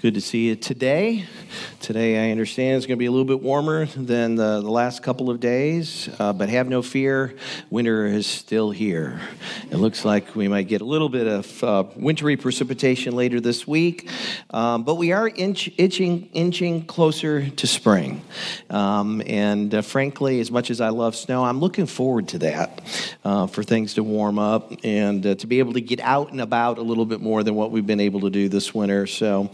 Good to see you today. Today, I understand, is going to be a little bit warmer than the, the last couple of days, uh, but have no fear, winter is still here. It looks like we might get a little bit of uh, wintry precipitation later this week, um, but we are inch, itching, inching closer to spring. Um, and uh, frankly, as much as I love snow, I'm looking forward to that uh, for things to warm up and uh, to be able to get out and about a little bit more than what we've been able to do this winter. So,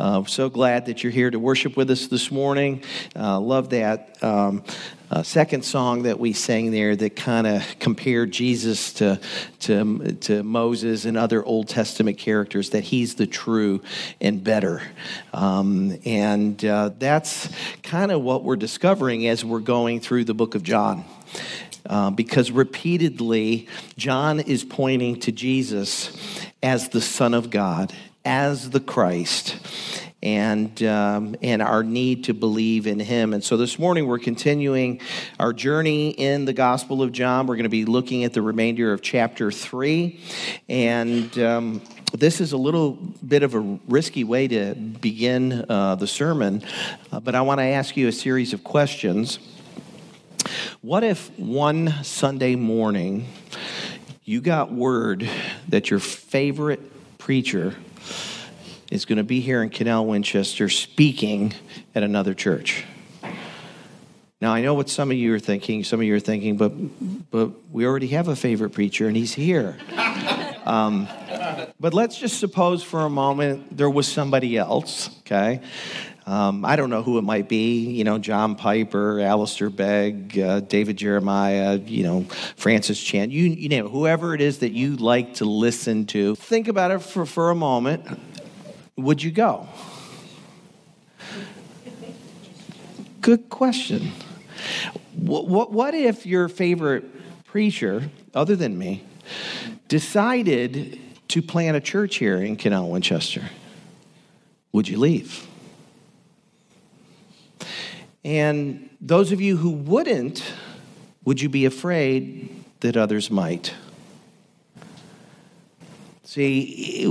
uh, so glad that you're here to worship with us this morning. Uh, love that. Um, uh, second song that we sang there that kind of compared Jesus to, to, to Moses and other Old Testament characters, that he's the true and better. Um, and uh, that's kind of what we're discovering as we're going through the book of John. Uh, because repeatedly, John is pointing to Jesus as the Son of God, as the Christ and, um, and our need to believe in him. And so this morning we're continuing our journey in the Gospel of John. We're going to be looking at the remainder of chapter 3. And um, this is a little bit of a risky way to begin uh, the sermon, uh, but I want to ask you a series of questions. What if one Sunday morning you got word that your favorite preacher is going to be here in Canal Winchester speaking at another church. Now, I know what some of you are thinking. Some of you are thinking, but, but we already have a favorite preacher and he's here. Um, but let's just suppose for a moment there was somebody else, okay? Um, I don't know who it might be, you know, John Piper, Alistair Begg, uh, David Jeremiah, you know, Francis Chan, you, you name it, whoever it is that you like to listen to. Think about it for, for a moment would you go? Good question. What, what, what if your favorite preacher, other than me, decided to plant a church here in Canal Winchester? Would you leave? And those of you who wouldn't, would you be afraid that others might? See,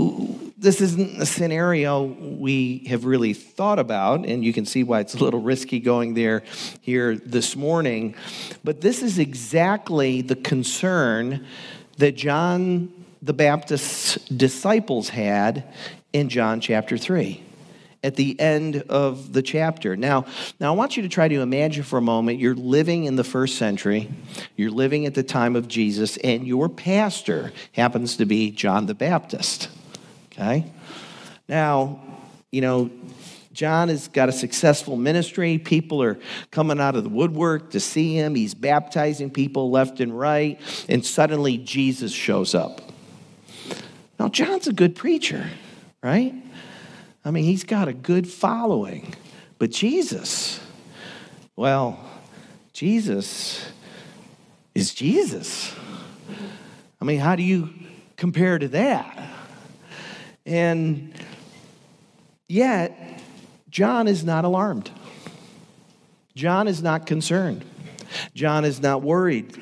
this isn't a scenario we have really thought about, and you can see why it's a little risky going there here this morning. But this is exactly the concern that John the Baptist's disciples had in John chapter 3 at the end of the chapter. Now, now I want you to try to imagine for a moment you're living in the first century, you're living at the time of Jesus, and your pastor happens to be John the Baptist. Okay? Now, you know, John has got a successful ministry. People are coming out of the woodwork to see him. He's baptizing people left and right. And suddenly Jesus shows up. Now, John's a good preacher, right? I mean, he's got a good following. But Jesus, well, Jesus is Jesus. I mean, how do you compare to that? And yet, John is not alarmed. John is not concerned. John is not worried.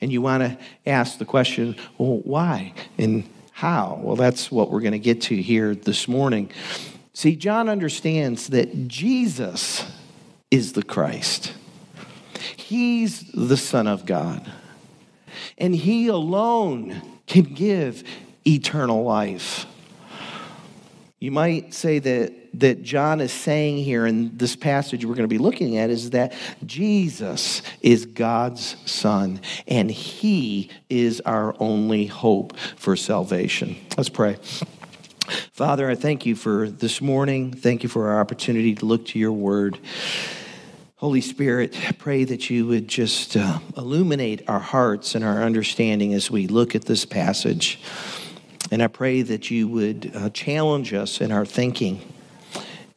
And you want to ask the question, well, why and how? Well, that's what we're going to get to here this morning. See, John understands that Jesus is the Christ, He's the Son of God, and He alone can give eternal life. You might say that, that John is saying here in this passage we're going to be looking at is that Jesus is God's Son, and He is our only hope for salvation. Let's pray. Father, I thank you for this morning. Thank you for our opportunity to look to your word. Holy Spirit, I pray that you would just uh, illuminate our hearts and our understanding as we look at this passage. And I pray that you would uh, challenge us in our thinking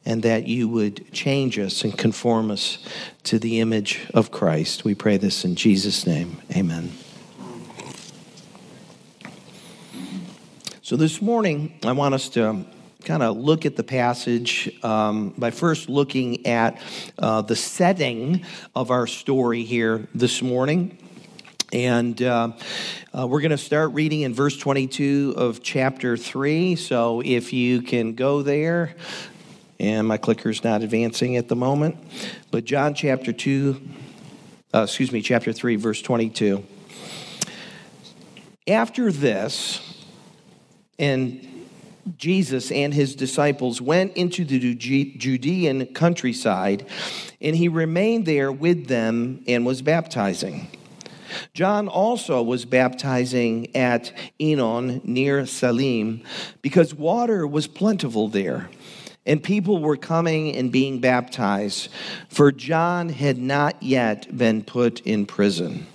and that you would change us and conform us to the image of Christ. We pray this in Jesus' name. Amen. So this morning, I want us to kind of look at the passage um, by first looking at uh, the setting of our story here this morning. And uh, uh, we're going to start reading in verse 22 of chapter 3. So if you can go there, and my clicker's not advancing at the moment, but John chapter 2, uh, excuse me, chapter 3, verse 22. After this, and Jesus and his disciples went into the Judean countryside, and he remained there with them and was baptizing. John also was baptizing at Aenon near Salim because water was plentiful there, and people were coming and being baptized, for John had not yet been put in prison.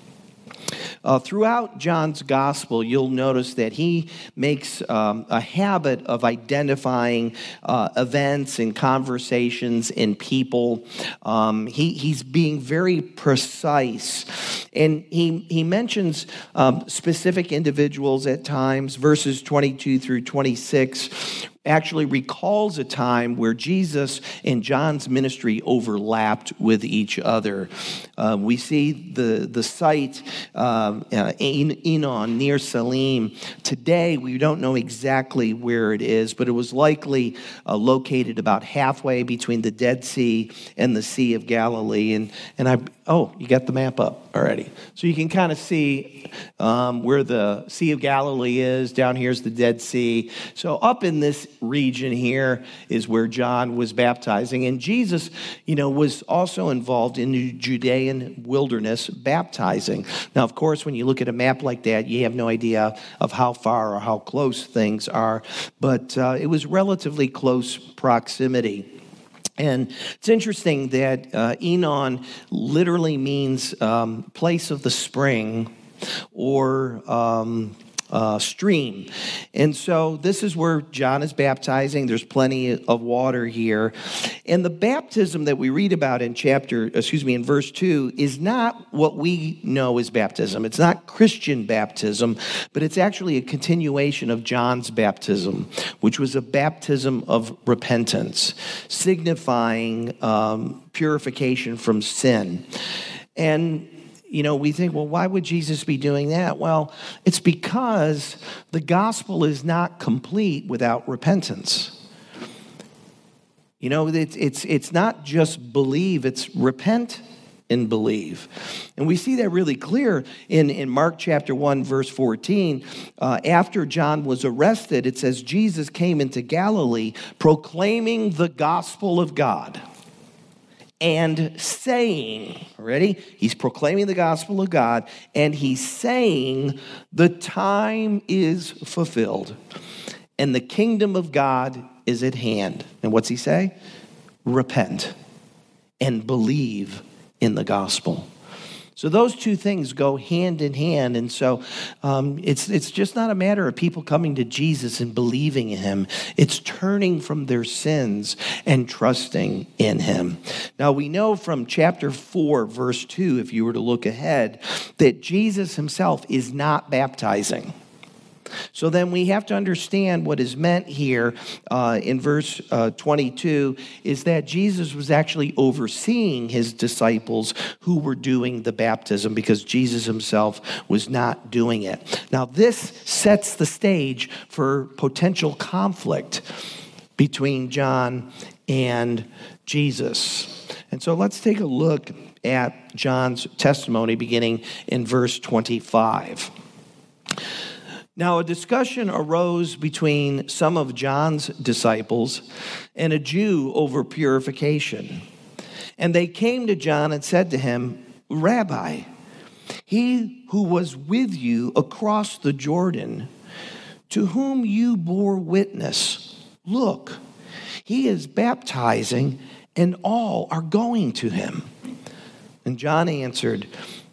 Uh, throughout John's gospel, you'll notice that he makes um, a habit of identifying uh, events and conversations and people. Um, he, he's being very precise. And he, he mentions um, specific individuals at times, verses 22 through 26, actually recalls a time where Jesus and John's ministry overlapped with each other. Uh, we see the, the site, uh, uh, Aenon, near Salim. Today, we don't know exactly where it is, but it was likely uh, located about halfway between the Dead Sea and the Sea of Galilee. And, and I, oh, you got the map up already. So you can kind of see um, where the Sea of Galilee is. Down here is the Dead Sea. So up in this region here is where John was baptizing. And Jesus, you know, was also involved in the Judean wilderness baptizing. Now, of course, when you look at a map like that, you have no idea of how far or how close things are. But uh, it was relatively close proximity. And it's interesting that uh, Aenon literally means um, place of the spring or um, uh, stream. And so this is where John is baptizing. There's plenty of water here. And the baptism that we read about in chapter, excuse me, in verse 2 is not what we know as baptism. It's not Christian baptism, but it's actually a continuation of John's baptism, which was a baptism of repentance, signifying um, purification from sin. And you know, we think, well, why would Jesus be doing that? Well, it's because the gospel is not complete without repentance. You know, it's, it's, it's not just believe, it's repent and believe. And we see that really clear in, in Mark chapter 1, verse 14. Uh, after John was arrested, it says, Jesus came into Galilee proclaiming the gospel of God and saying, ready? He's proclaiming the gospel of God and he's saying, the time is fulfilled and the kingdom of God is at hand. And what's he say? Repent and believe in the gospel. So those two things go hand in hand. And so um, it's, it's just not a matter of people coming to Jesus and believing in him, it's turning from their sins and trusting in him. Now, we know from chapter 4, verse 2, if you were to look ahead, that Jesus himself is not baptizing. So then we have to understand what is meant here uh, in verse uh, 22 is that Jesus was actually overseeing his disciples who were doing the baptism because Jesus himself was not doing it. Now, this sets the stage for potential conflict between John and Jesus. And so let's take a look at John's testimony beginning in verse 25. Now, a discussion arose between some of John's disciples and a Jew over purification. And they came to John and said to him, Rabbi, he who was with you across the Jordan, to whom you bore witness, look, he is baptizing, and all are going to him. And John answered,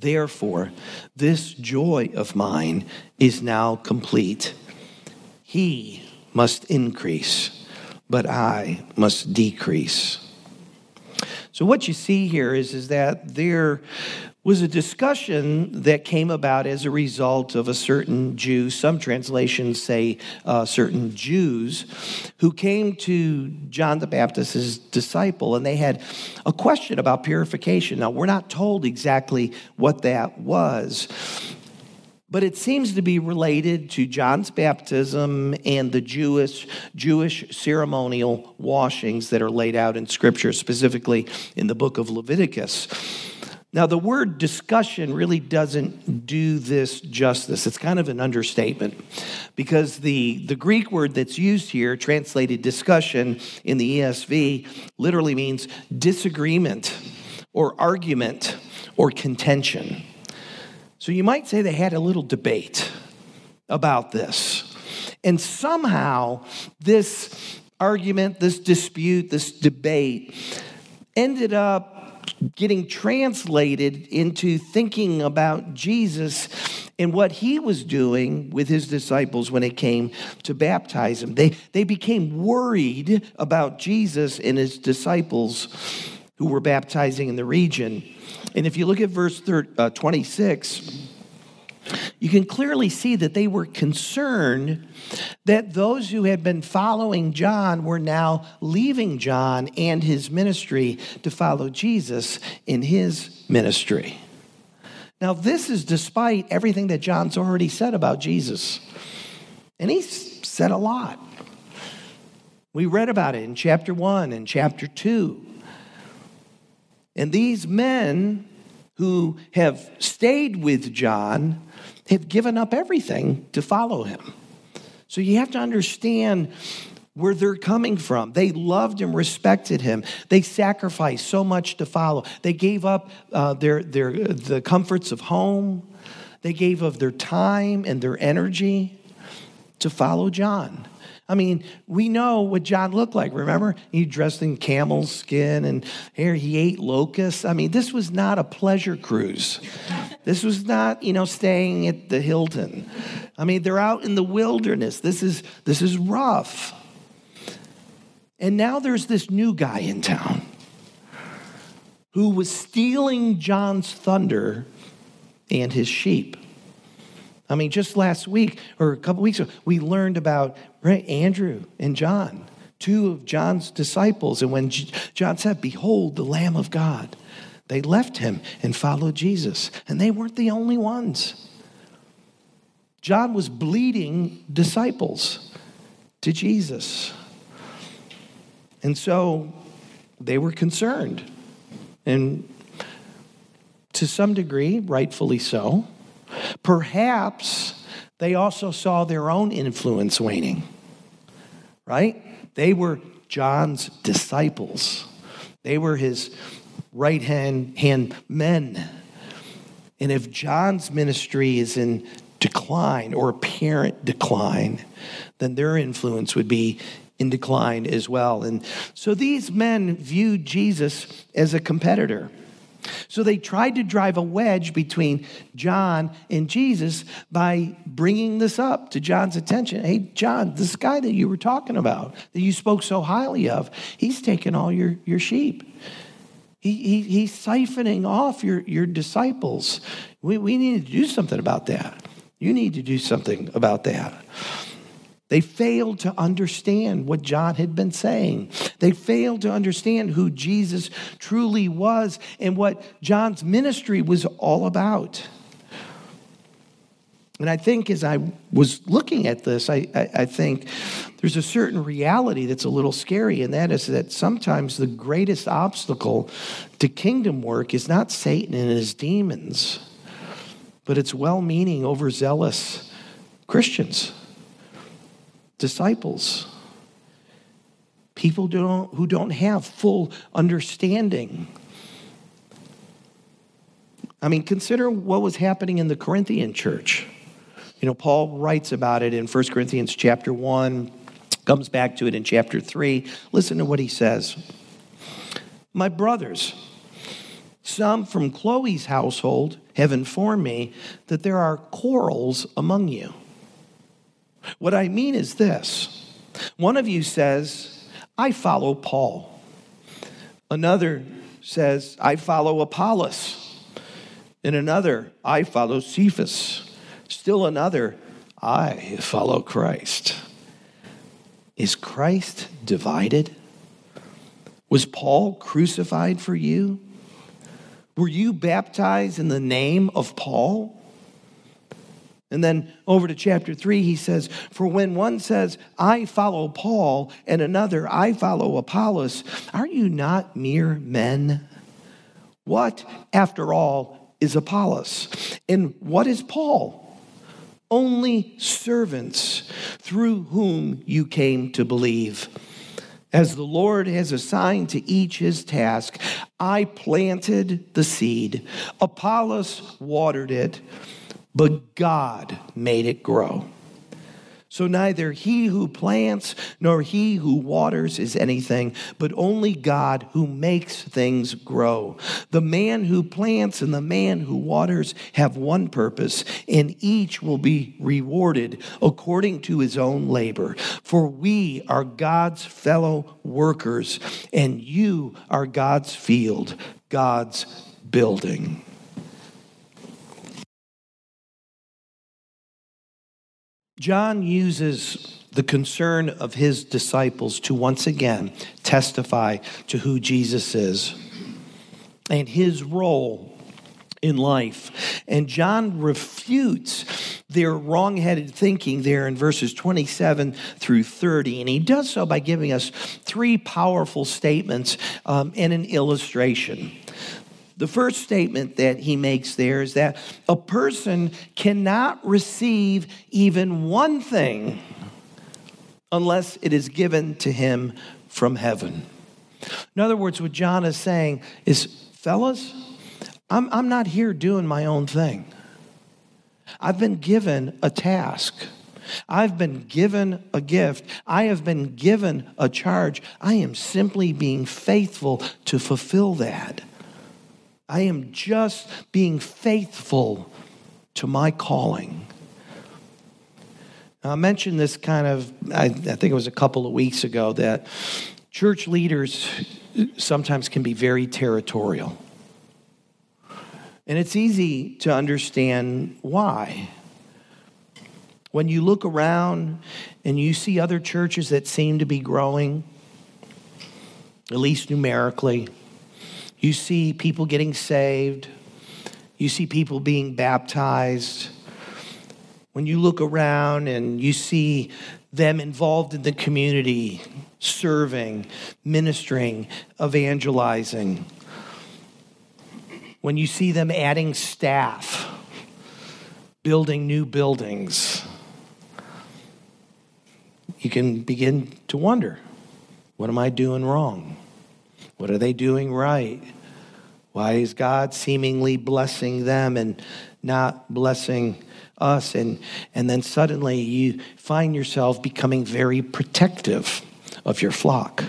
Therefore, this joy of mine is now complete. He must increase, but I must decrease. So, what you see here is, is that there was a discussion that came about as a result of a certain Jew, some translations say uh, certain Jews, who came to John the Baptist's disciple and they had a question about purification. Now, we're not told exactly what that was. But it seems to be related to John's baptism and the Jewish, Jewish ceremonial washings that are laid out in Scripture, specifically in the book of Leviticus. Now, the word discussion really doesn't do this justice. It's kind of an understatement because the, the Greek word that's used here, translated discussion in the ESV, literally means disagreement or argument or contention. So you might say they had a little debate about this. And somehow, this argument, this dispute, this debate ended up getting translated into thinking about Jesus and what he was doing with his disciples when it came to baptize them. They, they became worried about Jesus and his disciples who were baptizing in the region. And if you look at verse uh, 26, you can clearly see that they were concerned that those who had been following John were now leaving John and his ministry to follow Jesus in his ministry. Now, this is despite everything that John's already said about Jesus. And he's said a lot. We read about it in chapter 1 and chapter 2. And these men who have stayed with John have given up everything to follow him. So you have to understand where they're coming from. They loved and respected him. They sacrificed so much to follow. They gave up uh, their, their, the comforts of home. They gave of their time and their energy to follow John. I mean, we know what John looked like. Remember? He dressed in camel skin and here he ate locusts. I mean, this was not a pleasure cruise. This was not, you know, staying at the Hilton. I mean, they're out in the wilderness. This is this is rough. And now there's this new guy in town who was stealing John's thunder and his sheep. I mean, just last week or a couple weeks ago, we learned about right Andrew and John, two of John's disciples. And when John said, Behold, the Lamb of God, they left him and followed Jesus. And they weren't the only ones. John was bleeding disciples to Jesus. And so they were concerned. And to some degree, rightfully so. Perhaps they also saw their own influence waning, right? They were John's disciples, they were his right hand, men. And if John's ministry is in decline or apparent decline, then their influence would be in decline as well. And so these men viewed Jesus as a competitor. So they tried to drive a wedge between John and Jesus by bringing this up to John's attention. Hey, John, this guy that you were talking about, that you spoke so highly of, he's taking all your, your sheep. He, he, he's siphoning off your, your disciples. We, we need to do something about that. You need to do something about that. They failed to understand what John had been saying. They failed to understand who Jesus truly was and what John's ministry was all about. And I think as I was looking at this, I, I, I, think there's a certain reality that's a little scary, and that is that sometimes the greatest obstacle to kingdom work is not Satan and his demons, but it's well meaning, overzealous Christians disciples. People don't, who don't have full understanding. I mean, consider what was happening in the Corinthian church. You know, Paul writes about it in 1 Corinthians chapter 1, comes back to it in chapter 3. Listen to what he says My brothers, Some from Chloe's household have informed me that there are quarrels among you. What I mean is this one of you says, I follow Paul. Another says, I follow Apollos. And another, I follow Cephas. Still another, I follow Christ. Is Christ divided? Was Paul crucified for you? Were you baptized in the name of Paul? And then over to chapter 3, he says, For when one says, I follow Paul, and another, I follow Apollos, are you not mere men? What, after all, is Apollos? And what is Paul? Only servants through whom you came to believe. As the Lord has assigned to each his task, I planted the seed, Apollos watered it but God made it grow. So neither he who plants nor he who waters is anything, but only God who makes things grow. The man who plants and the man who waters have one purpose, and each will be rewarded according to his own labor. For we are God's fellow workers, and you are God's field, God's building. John uses the concern of his disciples to once again testify to who Jesus is and his role in life. And John refutes their wrong-headed thinking there in verses 27 through 30. And he does so by giving us three powerful statements um, and an illustration. The first statement that he makes there is that a person cannot receive even one thing unless it is given to him from heaven. In other words, what John is saying is, fellas, I'm, I'm not here doing my own thing. I've been given a task. I've been given a gift. I have been given a charge. I am simply being faithful to fulfill that. I am just being faithful to my calling. Now, I mentioned this kind of, I, I think it was a couple of weeks ago, that church leaders sometimes can be very territorial. And it's easy to understand why. When you look around and you see other churches that seem to be growing, at least numerically, you see people getting saved. You see people being baptized. When you look around and you see them involved in the community, serving, ministering, evangelizing. When you see them adding staff, building new buildings, you can begin to wonder what am I doing wrong? What are they doing right? Why is God seemingly blessing them and not blessing us? And, and then suddenly you find yourself becoming very protective of your flock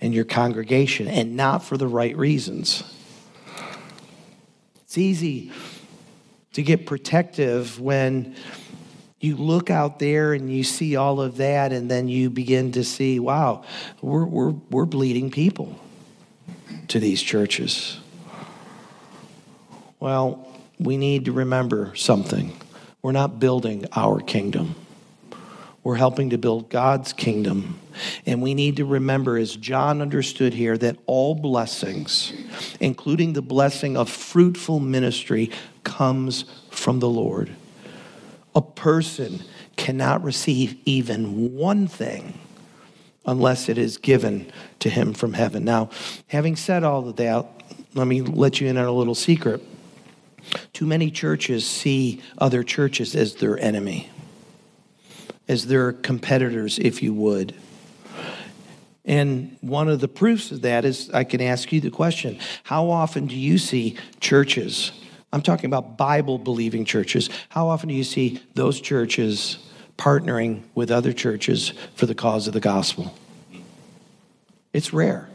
and your congregation, and not for the right reasons. It's easy to get protective when you look out there and you see all of that, and then you begin to see, wow, we're, we're, we're bleeding people to these churches? Well, we need to remember something. We're not building our kingdom. We're helping to build God's kingdom. And we need to remember, as John understood here, that all blessings, including the blessing of fruitful ministry, comes from the Lord. A person cannot receive even one thing unless it is given to him from heaven. Now, having said all of that, let me let you in on a little secret. Too many churches see other churches as their enemy, as their competitors, if you would. And one of the proofs of that is I can ask you the question How often do you see churches? I'm talking about Bible believing churches. How often do you see those churches partnering with other churches for the cause of the gospel. It's rare.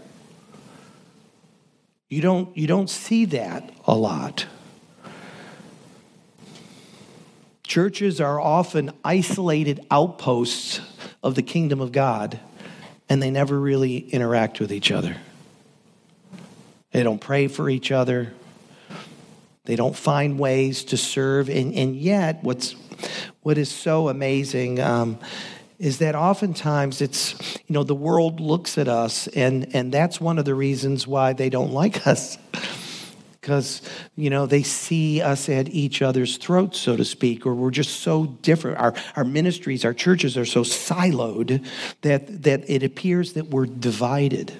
You don't, you don't see that a lot. Churches are often isolated outposts of the kingdom of God, and they never really interact with each other. They don't pray for each other. They don't find ways to serve. And, and yet, what's, what is so amazing um, is that oftentimes it's, you know, the world looks at us, and, and that's one of the reasons why they don't like us. Because, you know, they see us at each other's throats, so to speak, or we're just so different. Our, our ministries, our churches are so siloed that, that it appears that we're divided.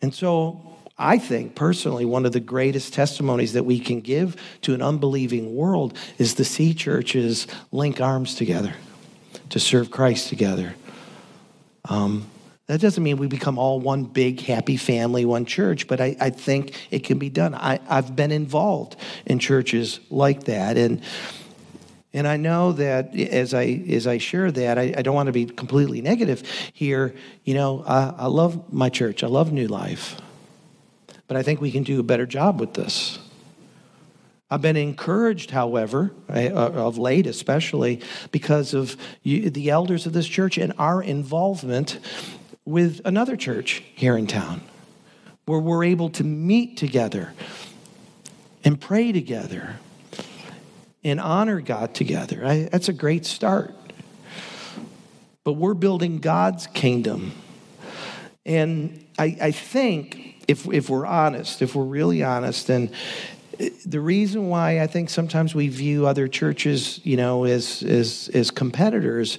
And so I think personally, one of the greatest testimonies that we can give to an unbelieving world is to see churches link arms together to serve Christ together. Um, that doesn't mean we become all one big happy family, one church, but I, I think it can be done. I, I've been involved in churches like that. And and I know that as I as I share that, I, I don't want to be completely negative here. You know, I, I love my church. I love New Life, but I think we can do a better job with this. I've been encouraged, however, uh, of late especially, because of the elders of this church and our involvement with another church here in town, where we're able to meet together and pray together and honor God together. That's a great start. But we're building God's kingdom. And I, I think if, if we're honest, if we're really honest, and eh, the reason why I think sometimes we view other churches, you know, as, as, as competitors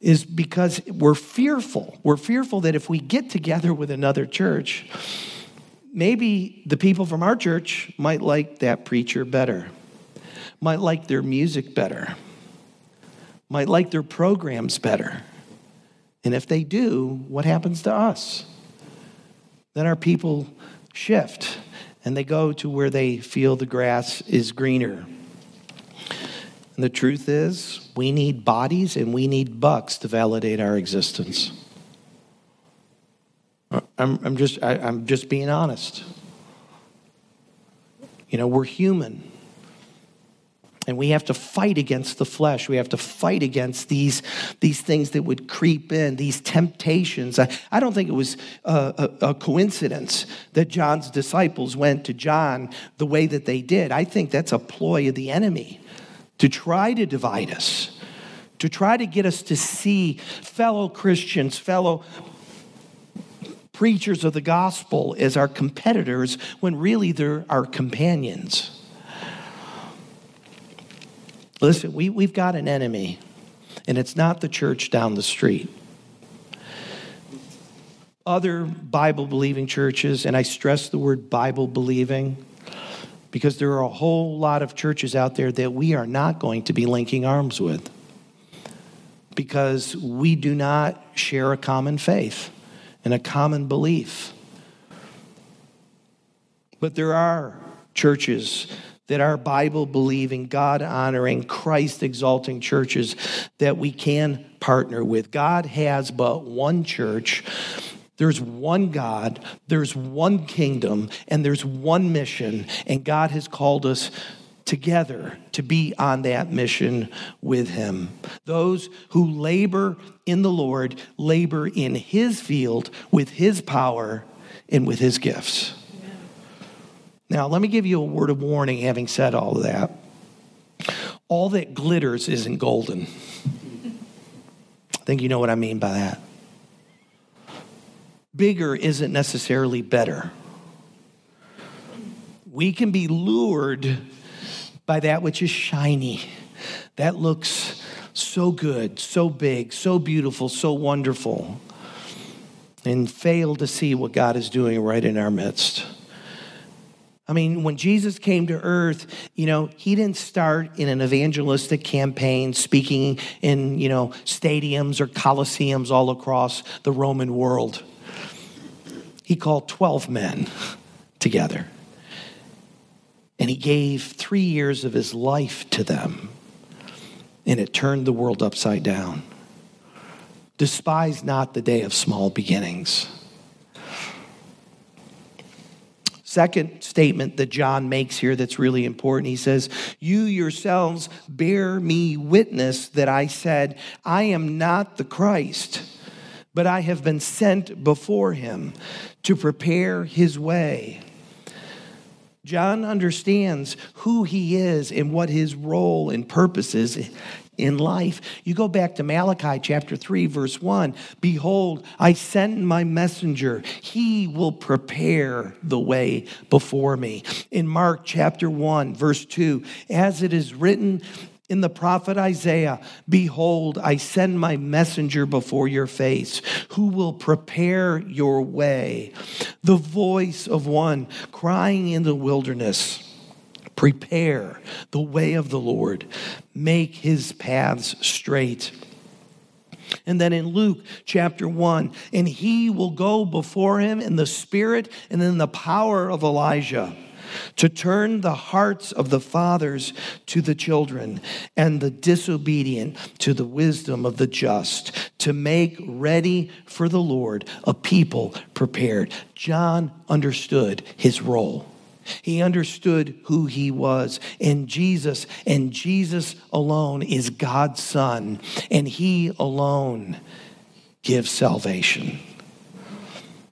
is because we're fearful. We're fearful that if we get together with another church, maybe the people from our church might like that preacher better, might like their music better, might like their programs better. And if they do, what happens to us? Then our people shift and they go to where they feel the grass is greener. And the truth is, we need bodies and we need bucks to validate our existence. I'm, I'm, just, I, I'm just being honest. You know, we're human. And we have to fight against the flesh. We have to fight against these, these things that would creep in, these temptations. I, I don't think it was a, a, a, coincidence that John's disciples went to John the way that they did. I think that's a ploy of the enemy to try to divide us, to try to get us to see fellow Christians, fellow preachers of the gospel as our competitors when really they're our companions. Listen, we, we've got an enemy, and it's not the church down the street. Other Bible believing churches, and I stress the word Bible believing because there are a whole lot of churches out there that we are not going to be linking arms with because we do not share a common faith and a common belief. But there are churches that our Bible believing, God honoring, Christ exalting churches that we can partner with. God has but one church. There's one God, there's one kingdom, and there's one mission, and God has called us together to be on that mission with Him. Those who labor in the Lord labor in His field with His power and with His gifts. Now, let me give you a word of warning having said all of that. All that glitters isn't golden. I think you know what I mean by that. Bigger isn't necessarily better. We can be lured by that which is shiny, that looks so good, so big, so beautiful, so wonderful, and fail to see what God is doing right in our midst. I mean, when Jesus came to earth, you know, he didn't start in an evangelistic campaign speaking in, you know, stadiums or coliseums all across the Roman world. He called 12 men together. And he gave three years of his life to them. And it turned the world upside down. Despise not the day of small beginnings. Second statement that John makes here that's really important. He says, You yourselves bear me witness that I said, I am not the Christ, but I have been sent before him to prepare his way. John understands who he is and what his role and purpose is in life. You go back to Malachi chapter 3, verse 1 Behold, I send my messenger. He will prepare the way before me. In Mark chapter 1, verse 2, as it is written, in the prophet Isaiah, Behold, I send my messenger before your face, who will prepare your way. The voice of one crying in the wilderness Prepare the way of the Lord, make his paths straight. And then in Luke chapter 1, and he will go before him in the spirit and in the power of Elijah to turn the hearts of the fathers to the children and the disobedient to the wisdom of the just, to make ready for the Lord a people prepared. John understood his role. He understood who he was. And Jesus, and Jesus alone is God's Son, and he alone gives salvation.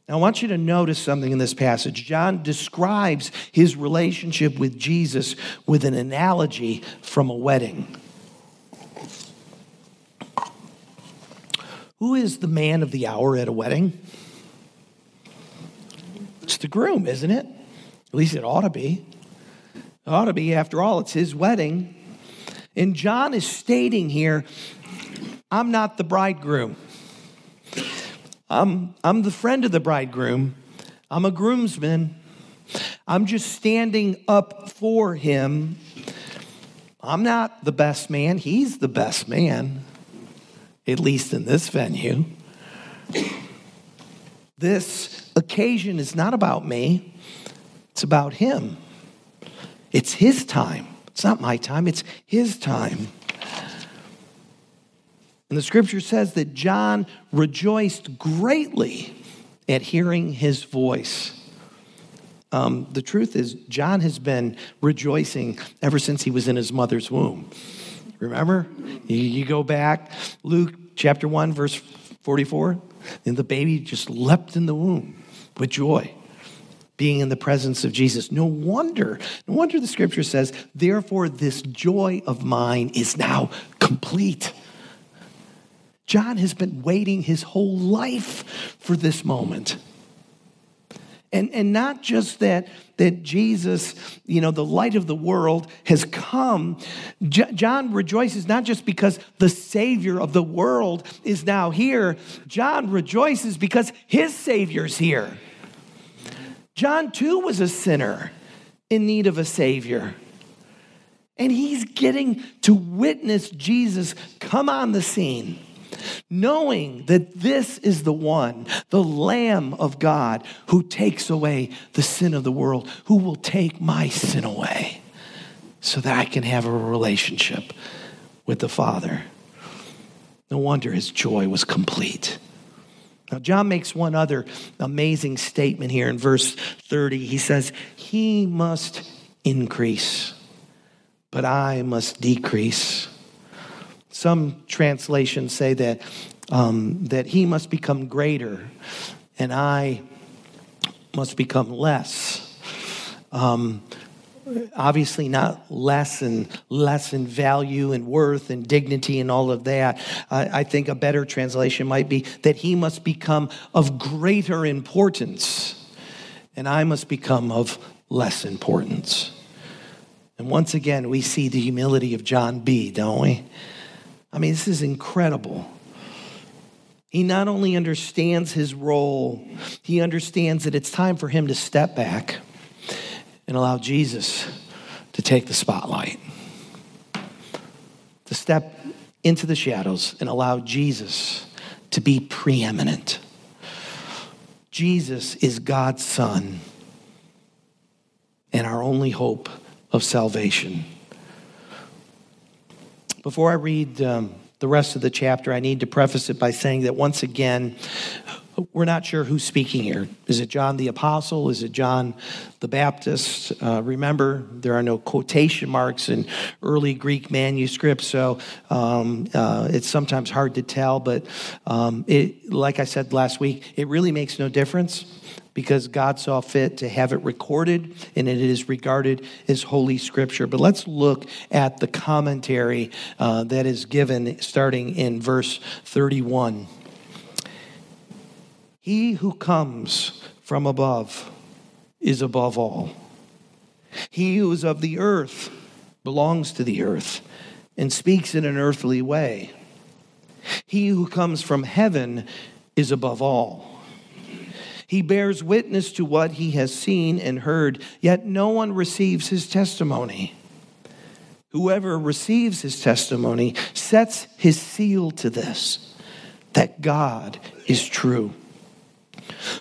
Now, I want you to notice something in this passage. John describes his relationship with Jesus with an analogy from a wedding. Who is the man of the hour at a wedding? It's the groom, isn't it? At least it ought to be. It ought to be. After all, it's his wedding. And John is stating here I'm not the bridegroom. I'm, I'm the friend of the bridegroom. I'm a groomsman. I'm just standing up for him. I'm not the best man. He's the best man, at least in this venue. This occasion is not about me. It's about Him. It's His time. It's not my time, it's His time. And the scripture says that John rejoiced greatly at hearing his voice. Um, the truth is, John has been rejoicing ever since he was in his mother's womb. Remember? You, you go back, Luke chapter 1, verse 44, and the baby just leapt in the womb with joy being in the presence of Jesus. No wonder, no wonder the scripture says, therefore, this joy of mine is now complete. John has been waiting his whole life for this moment. And, and not just that, that Jesus, you know, the light of the world has come. J- John rejoices not just because the Savior of the world is now here, John rejoices because his Savior's here. John, too, was a sinner in need of a Savior. And he's getting to witness Jesus come on the scene, knowing that this is the one, the Lamb of God, who takes away the sin of the world, who will take my sin away so that I can have a relationship with the Father. No wonder his joy was complete. Now, John makes one other amazing statement here in verse 30. He says, He must increase, but I must decrease. Some translations say that, um, that He must become greater, and I must become less. Um, obviously not less and less in value and worth and dignity and all of that. I, I think a better translation might be that he must become of greater importance and I must become of less importance. And once again, we see the humility of John B., don't we? I mean, this is incredible. He not only understands his role, he understands that it's time for him to step back and allow Jesus to take the spotlight, to step into the shadows and allow Jesus to be preeminent. Jesus is God's Son and our only hope of salvation. Before I read um, the rest of the chapter, I need to preface it by saying that once again, we're not sure who's speaking here. Is it John the Apostle? Is it John the Baptist? Uh, remember, there are no quotation marks in early Greek manuscripts, so um, uh, it's sometimes hard to tell. But um, it, like I said last week, it really makes no difference because God saw fit to have it recorded and it is regarded as Holy Scripture. But let's look at the commentary uh, that is given starting in verse 31. He who comes from above is above all. He who is of the earth belongs to the earth and speaks in an earthly way. He who comes from heaven is above all. He bears witness to what he has seen and heard, yet no one receives his testimony. Whoever receives his testimony sets his seal to this that God is true.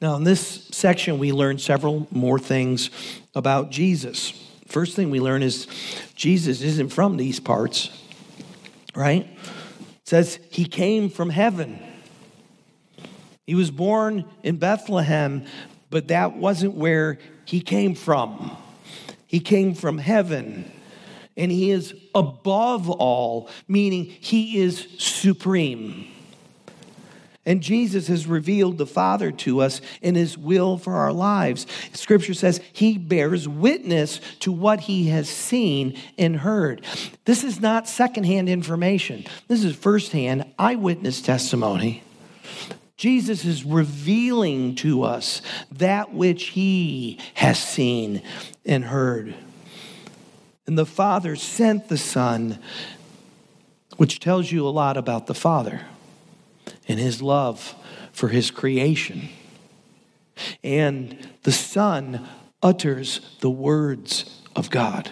Now, in this section, we learn several more things about Jesus. First thing we learn is Jesus isn't from these parts, right? It says he came from heaven. He was born in Bethlehem, but that wasn't where he came from. He came from heaven, and he is above all, meaning he is supreme. And Jesus has revealed the Father to us in his will for our lives. Scripture says he bears witness to what he has seen and heard. This is not secondhand information, this is firsthand eyewitness testimony. Jesus is revealing to us that which he has seen and heard. And the Father sent the Son, which tells you a lot about the Father and his love for his creation. And the Son utters the words of God.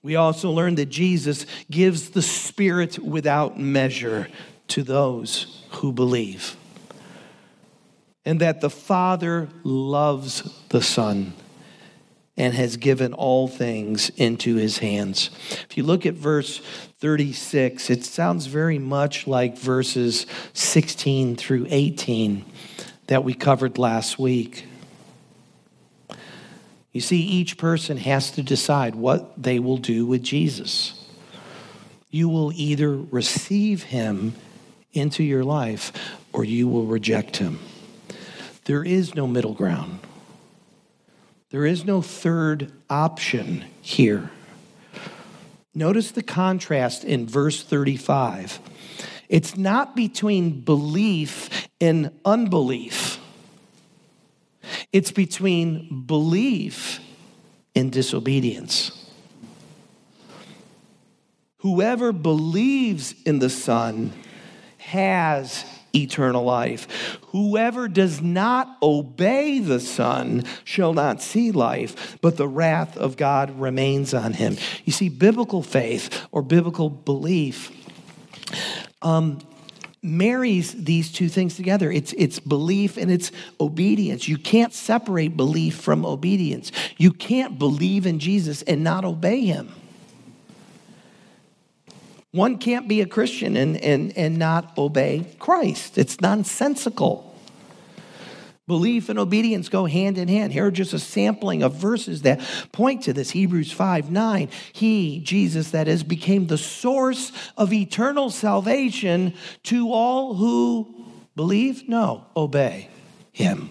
We also learn that Jesus gives the Spirit without measure to those who believe. And that the Father loves the Son and has given all things into his hands. If you look at verse 36, it sounds very much like verses 16 through 18 that we covered last week. You see, each person has to decide what they will do with Jesus. You will either receive him into your life or you will reject him. There is no middle ground. There is no third option here. Notice the contrast in verse 35. It's not between belief and unbelief, it's between belief and disobedience. Whoever believes in the Son has eternal life. Whoever does not obey the Son shall not see life, but the wrath of God remains on him. You see, biblical faith or biblical belief. Um, marries these two things together. It's, it's belief and it's obedience. You can't separate belief from obedience. You can't believe in Jesus and not obey him. One can't be a Christian and, and, and not obey Christ. It's nonsensical. Belief and obedience go hand in hand. Here are just a sampling of verses that point to this. Hebrews 5 9. He, Jesus, that is, became the source of eternal salvation to all who believe? No, obey him.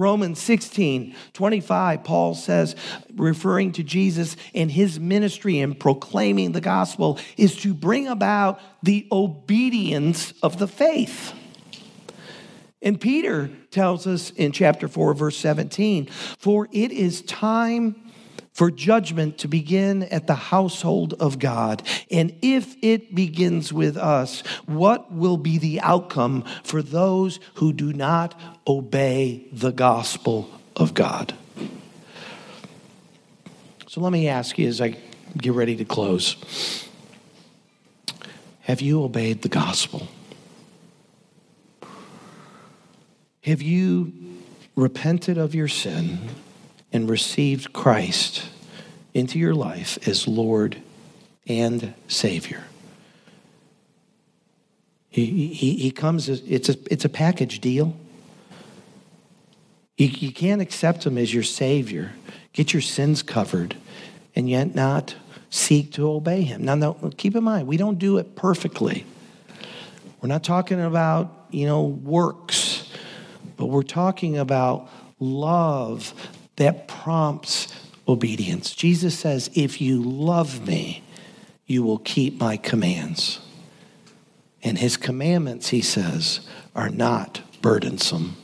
Romans 16, 25, Paul says, referring to Jesus and his ministry and proclaiming the gospel, is to bring about the obedience of the faith. And Peter tells us in chapter 4, verse 17, for it is time for judgment to begin at the household of God. And if it begins with us, what will be the outcome for those who do not obey the gospel of God? So let me ask you as I get ready to close Have you obeyed the gospel? Have you repented of your sin and received Christ into your life as Lord and Savior? He, he, he comes, it's a, it's a package deal. You, you can't accept him as your Savior, get your sins covered, and yet not seek to obey him. Now, now keep in mind, we don't do it perfectly. We're not talking about, you know, works but we're talking about love that prompts obedience. Jesus says, If you love me, you will keep my commands. And his commandments, he says, are not burdensome.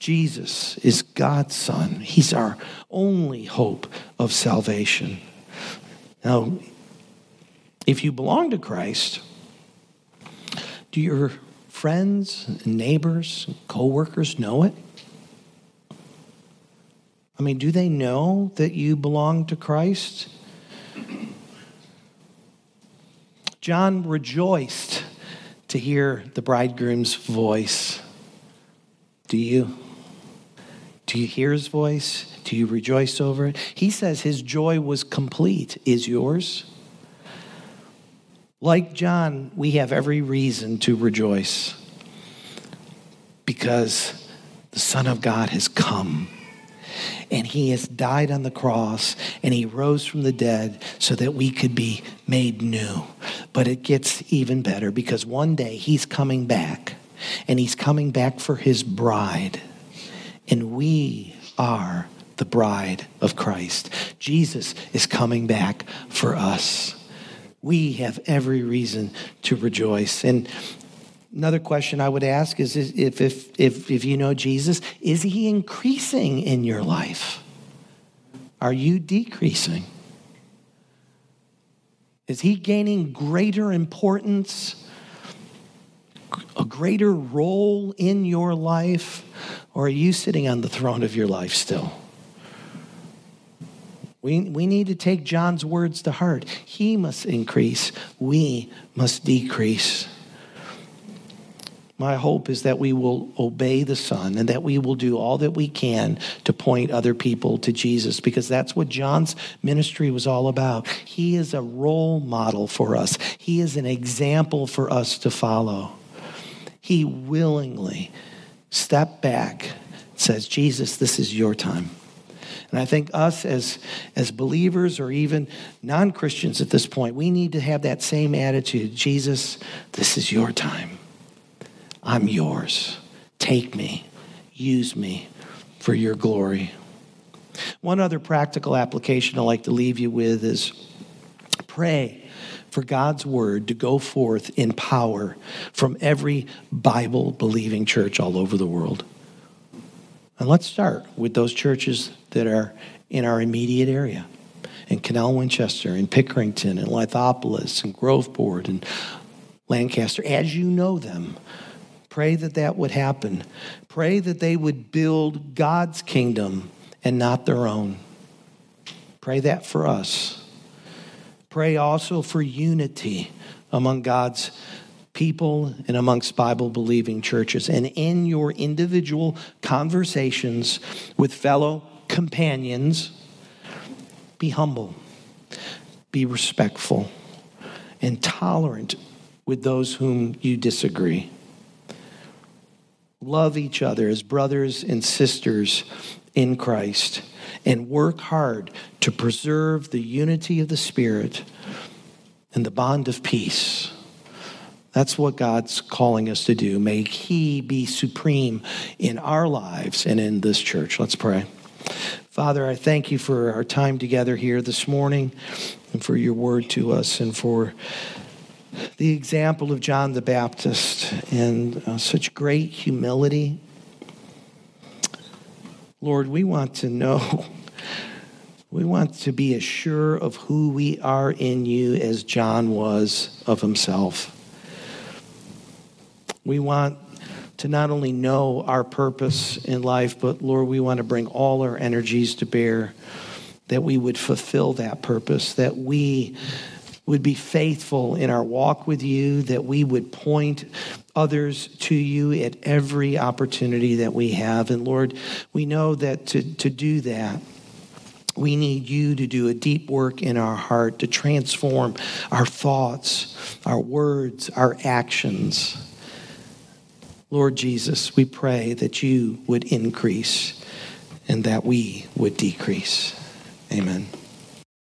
Jesus is God's Son. He's our only hope of salvation. Now, if you belong to Christ, do your friends, neighbors, coworkers know it? I mean, do they know that you belong to Christ? John rejoiced to hear the bridegroom's voice. Do you? Do you hear his voice? Do you rejoice over it? He says his joy was complete. Is yours? Like John, we have every reason to rejoice because the Son of God has come and he has died on the cross and he rose from the dead so that we could be made new. But it gets even better because one day he's coming back and he's coming back for his bride. And we are the bride of Christ. Jesus is coming back for us we have every reason to rejoice. And another question I would ask is if, if, if, if you know Jesus, is he increasing in your life? Are you decreasing? Is he gaining greater importance, a greater role in your life, or are you sitting on the throne of your life still? We, we need to take John's words to heart. He must increase, we must decrease. My hope is that we will obey the Son and that we will do all that we can to point other people to Jesus because that's what John's ministry was all about. He is a role model for us, he is an example for us to follow. He willingly stepped back, and says, Jesus, this is your time. And I think us as, as believers or even non Christians at this point, we need to have that same attitude Jesus, this is your time. I'm yours. Take me, use me for your glory. One other practical application I'd like to leave you with is pray for God's word to go forth in power from every Bible believing church all over the world. And let's start with those churches that are in our immediate area in Canal Winchester, in Pickerington, in Lithopolis, in Groveport, and Lancaster, as you know them. Pray that that would happen. Pray that they would build God's kingdom and not their own. Pray that for us. Pray also for unity among God's people and amongst Bible believing churches. And in your individual conversations with fellow companions, be humble, be respectful, and tolerant with those whom you disagree. Love each other as brothers and sisters in Christ and work hard to preserve the unity of the Spirit and the bond of peace. That's what God's calling us to do. May He be supreme in our lives and in this church. Let's pray. Father, I thank you for our time together here this morning and for your word to us and for the example of John the Baptist and uh, such great humility. Lord, we want to know We want to be as sure of who we are in you as John was of himself. We want to not only know our purpose in life, but Lord, we want to bring all our energies to bear that we would fulfill that purpose, that we would be faithful in our walk with you, that we would point others to you at every opportunity that we have. And Lord, we know that to, to do that, we need you to do a deep work in our heart to transform our thoughts, our words, our actions. Lord Jesus, we pray that you would increase and that we would decrease. Amen.